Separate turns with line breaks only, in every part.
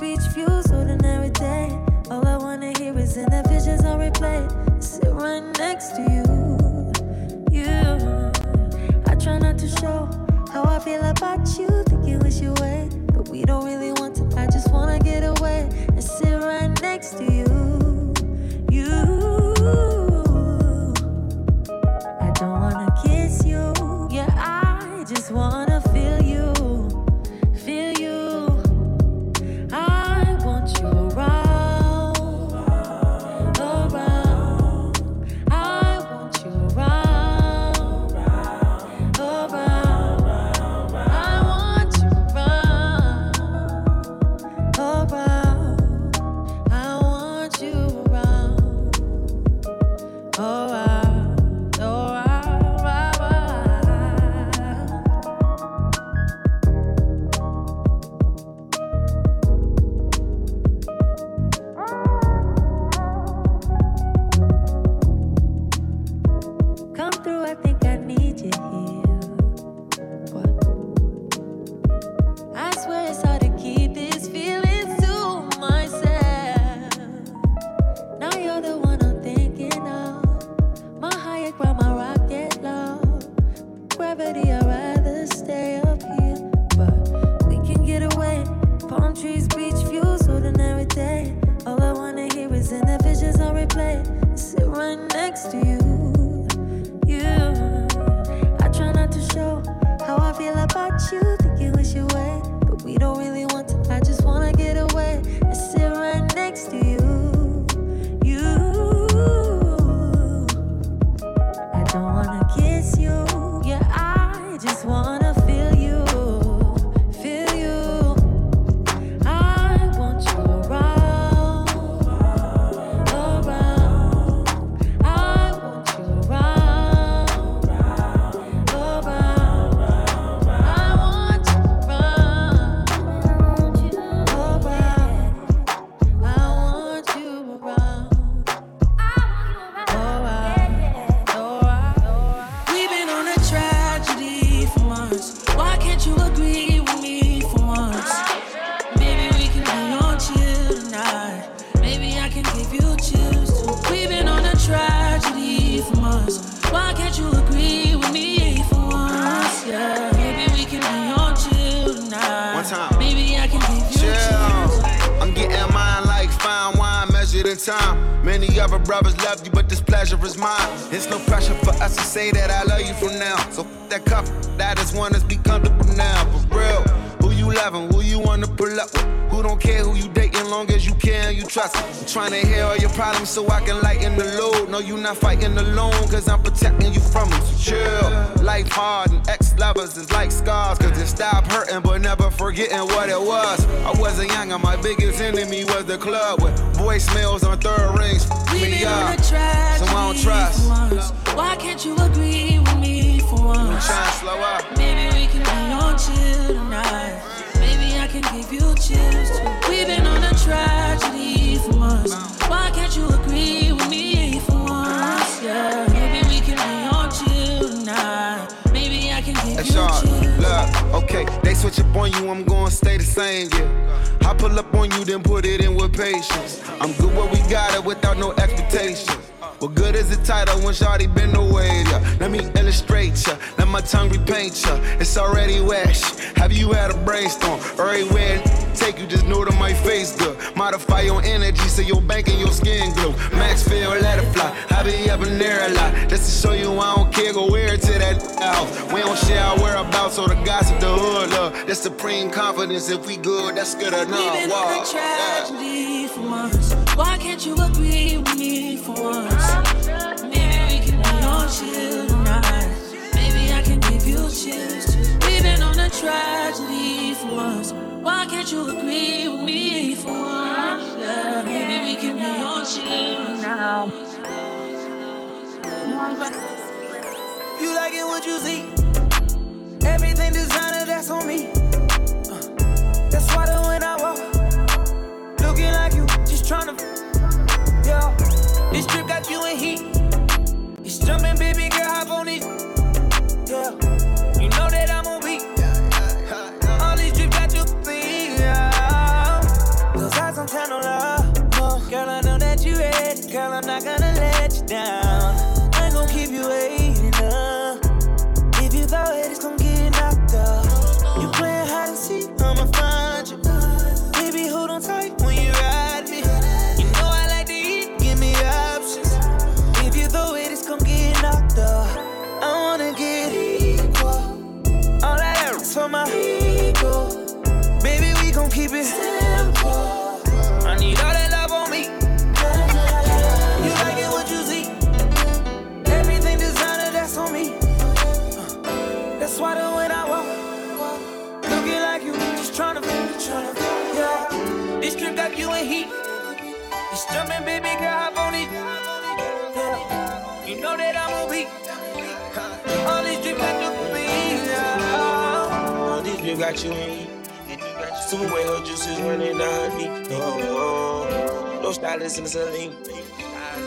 Beach views, ordinary day. All I wanna hear is in the visions on replay. Sit right next to you, you. I try not to show how I feel about you. Thinking you wish you way, but we don't really want to. I just wanna get away and sit right next to you, you.
Us to say that I love you from now. So that cup, that is one that's be comfortable now. For real, who you loving, who you wanna pull up with? Who don't care who you dating, long as you care and you trust. I'm trying to hear all your problems so I can lighten the load. No, you not fighting alone, cause I'm protecting you from them. So chill. Life hard and ex lovers is like scars, cause it stop hurting, but never forgetting what it was. I wasn't young, and my biggest enemy was the club with voicemails on third rings.
We've
Me up. So I don't trust.
once. Why can't you agree with me for
I'm
once?
trying to slow up.
Maybe we can be on chill tonight. Can give you chills too. We've been on a tragedy for once. Why can't you agree with me for once? Yeah. Maybe we can be on chill tonight. Maybe I can give
That's
you
hard.
chills.
Look, okay, they switch up on you, I'm gonna stay the same, yeah. I pull up on you, then put it in with patience. I'm good where we got it without no expectations. What good is the title when Shawty been away? Yeah. Let me illustrate ya, let my tongue repaint ya. It's already wet. Have you had a brainstorm? Everywhere take you, just know that my face good. Modify your energy so your bank and your skin glow. Max feel, let it fly. I be up in there a lot, just to show you I don't care. Go wear it to that house. We don't share our whereabouts or the gossip, the hood love. That's supreme confidence. If we good, that's good enough.
We've been
Wow.
tragedy for once. Why can't you agree with me for once? You. We've been on a tragedy for once. Why can't you agree with me for once? Yeah, maybe we can be on chill now.
You like it what you see. Everything designer, that's on me. Uh, that's why the when I walk, looking like you, just tryna. Yeah, this trip got you in heat. It's jumping, baby girl, hop on it. Yeah, Girl, I'm not gonna let you down. This trip got you in heat. It's jumping, baby girl, hop on it. Yeah. You know that I'm on beat. All these drip got you beat. Yeah.
All these drip got you in. Super way her juices running down her knee. No, no, stylist in the saline.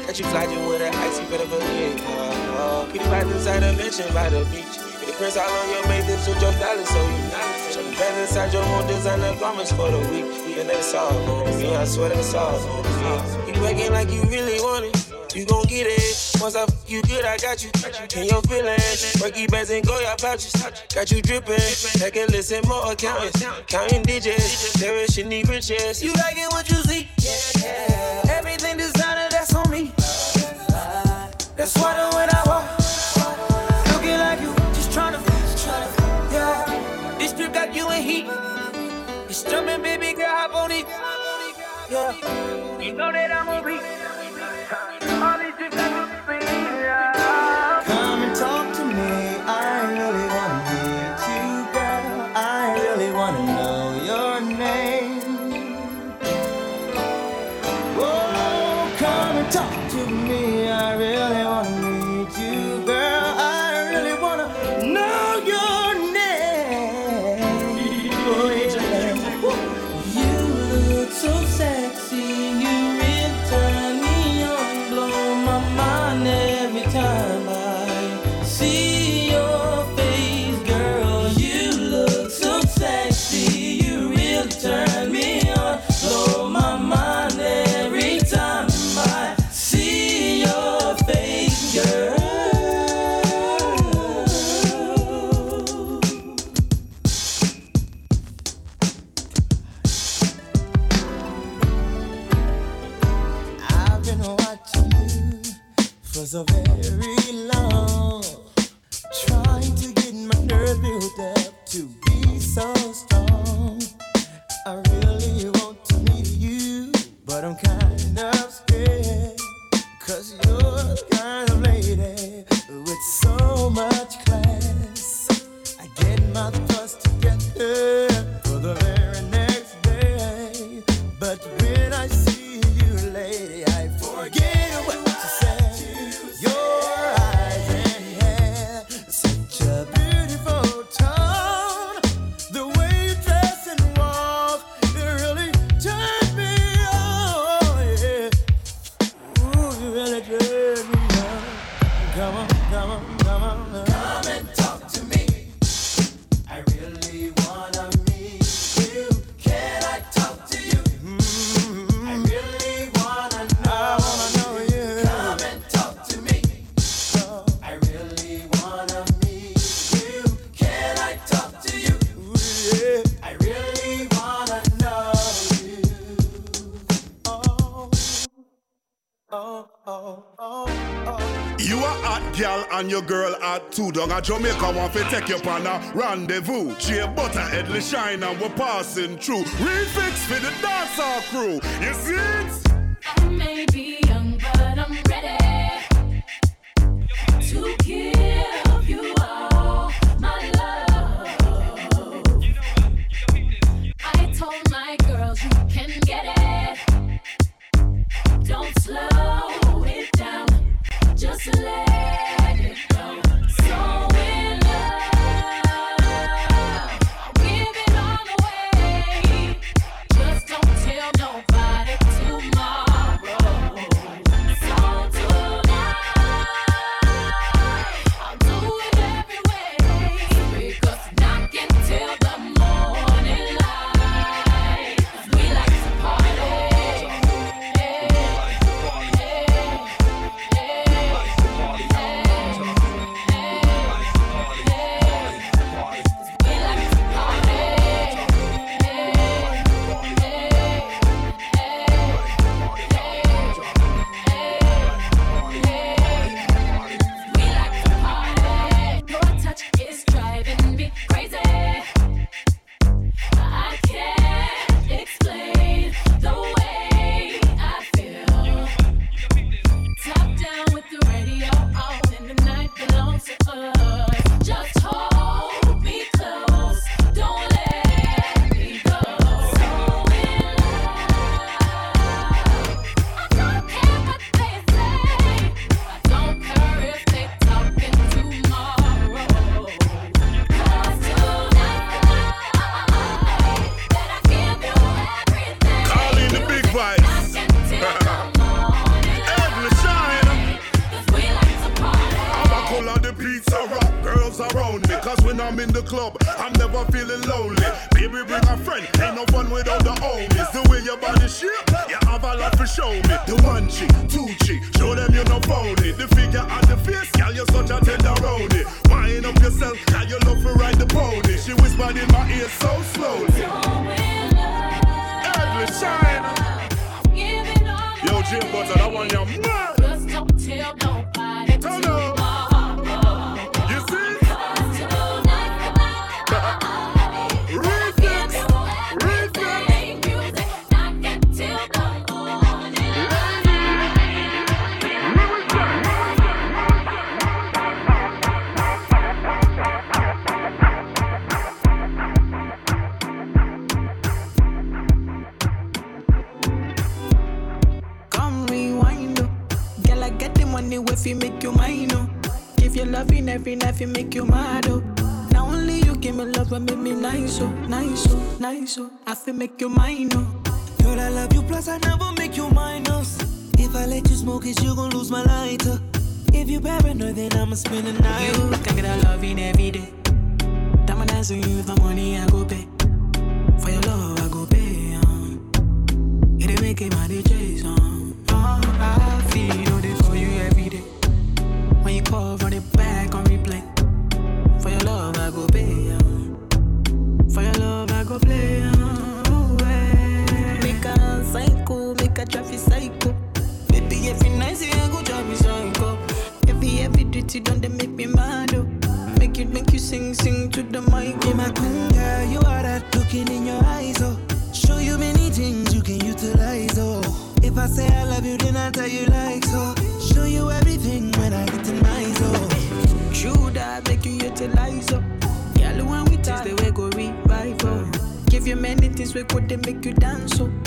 Got you flying with an icy me. Uh, uh, pretty right inside a mansion by the beach. The prince all on your this with your stylist, so you nice. The best inside your own designer garments for the week. And that's all on me. I swear that's all on me. You working like you really want it. You gon' get it. Once I f you good, I got you. In your feelings. Your best and go your pouches. Got you dripping. Second listen, more accountants. Counting digits. Shit need riches.
You like it what you see. Yeah, Everything designer, that's on me. That's why the when I Yeah, you know that I'm a.
to be so strong. I really want to meet you, but I'm kind. come on. and
your girl at two down a Jamaica want fi take you on a rendezvous. Cheer butter, headly shine, and we're passing through. Refix for the dancehall crew. You see it?
Maybe. feel
make you mad, oh. Now only you give me love and make me nice, oh, nice, oh, nice, oh. I feel make you mine, oh.
Girl, I love you, plus I never make you minus. Oh. If I let you smoke it, you gon' lose my lighter. Oh. If you paranoid, then I'ma spend the night. Oh.
You look like a loving every day. Time I dance with you, the money I go pay. For your love, I go pay. Um. It ain't making money, chase, um. Uh, I feel all day for you every day. When you call, run it you done, they make me mad. Oh. Make it make you sing, sing to the mic. Oh. my queen, girl, you are that looking in your eyes. Oh, show you many things you can utilize. Oh, if I say I love you, then I tell you like so. Oh. Show you everything when I get to my zone. True that make you utilize. Oh, girl, one we taste the way go revive. Oh, give you many things we could, they make you dance. Oh.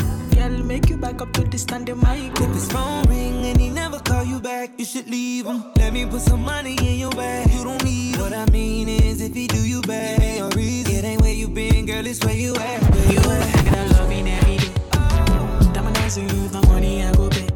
Girl, make you back up to the standing mic. oh.
If his phone ring and he never call you back, you should leave him. Let me put some money in your bag. You don't need what I mean is if he do you bad, ain't reason. It ain't where you been, girl, it's where you at. Where
You thinking I love oh, you every day. Diamond dancing you my money, I go pay.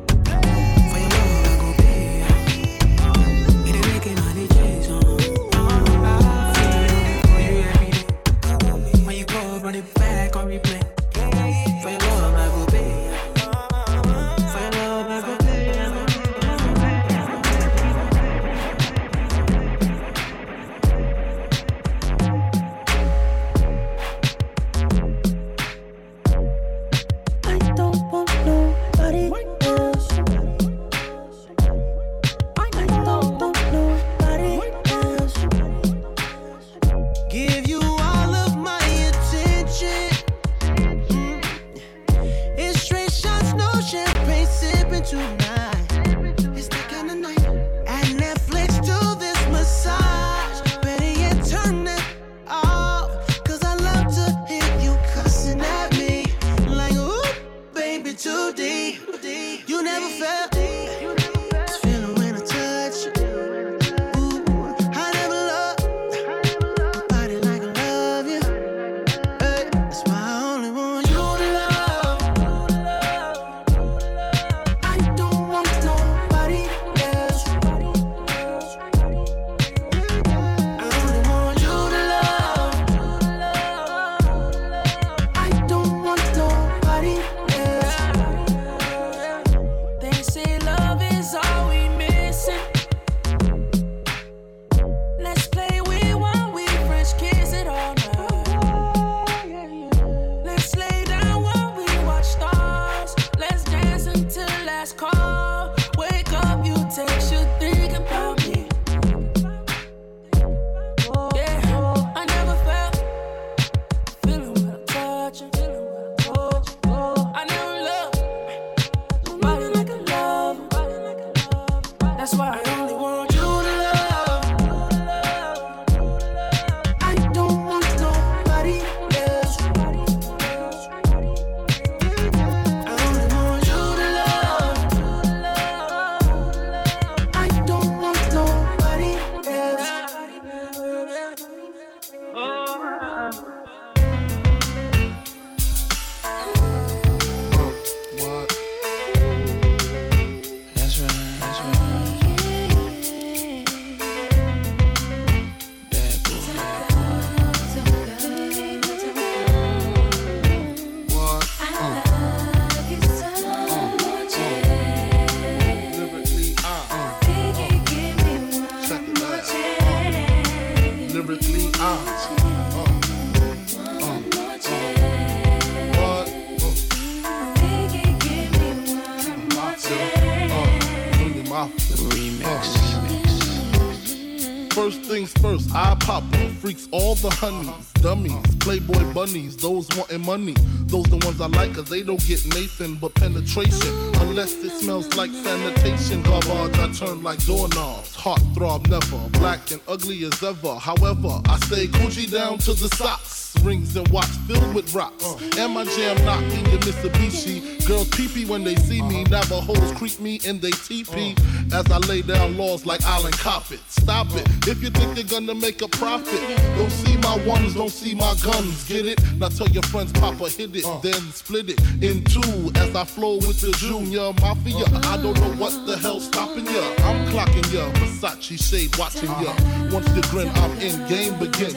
First things first, I pop freaks all the honeys, dummies, playboy bunnies, those wanting money. Those the ones I like, cause they don't get Nathan but penetration. Unless it smells like sanitation. Garbage, I turn like doorknobs. Heart throb never, black and ugly as ever. However, I stay Gucci down to the socks. Rings and watch filled with rocks. And my jam knocking the Mitsubishi. Girls pee when they see me. Navajos creep me and they teepee. As I lay down laws like Island Coppet. Stop it. If you think you're gonna make a profit, don't see my ones, don't see my guns. Get it? Now tell your friends, Papa hit it, then split it in two. As I flow with the Junior Mafia. I don't know what the hell's stopping ya. I'm clocking ya. Versace shade watching ya. Once you grin, I'm in. Game begins.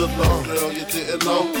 I got that good love, girl, you didn't know.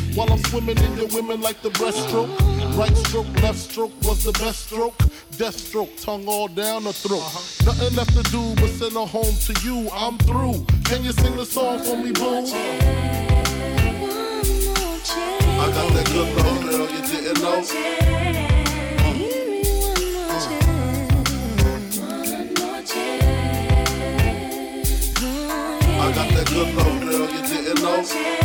While I'm swimming in your women like the breaststroke. Right stroke, left stroke was the best stroke. Death stroke, tongue all down the throat. Nothing left to do but send her home to you. I'm through. Can you sing the song for me, boo? I got that good love, girl, you didn't know. I got that good love, girl, you didn't know.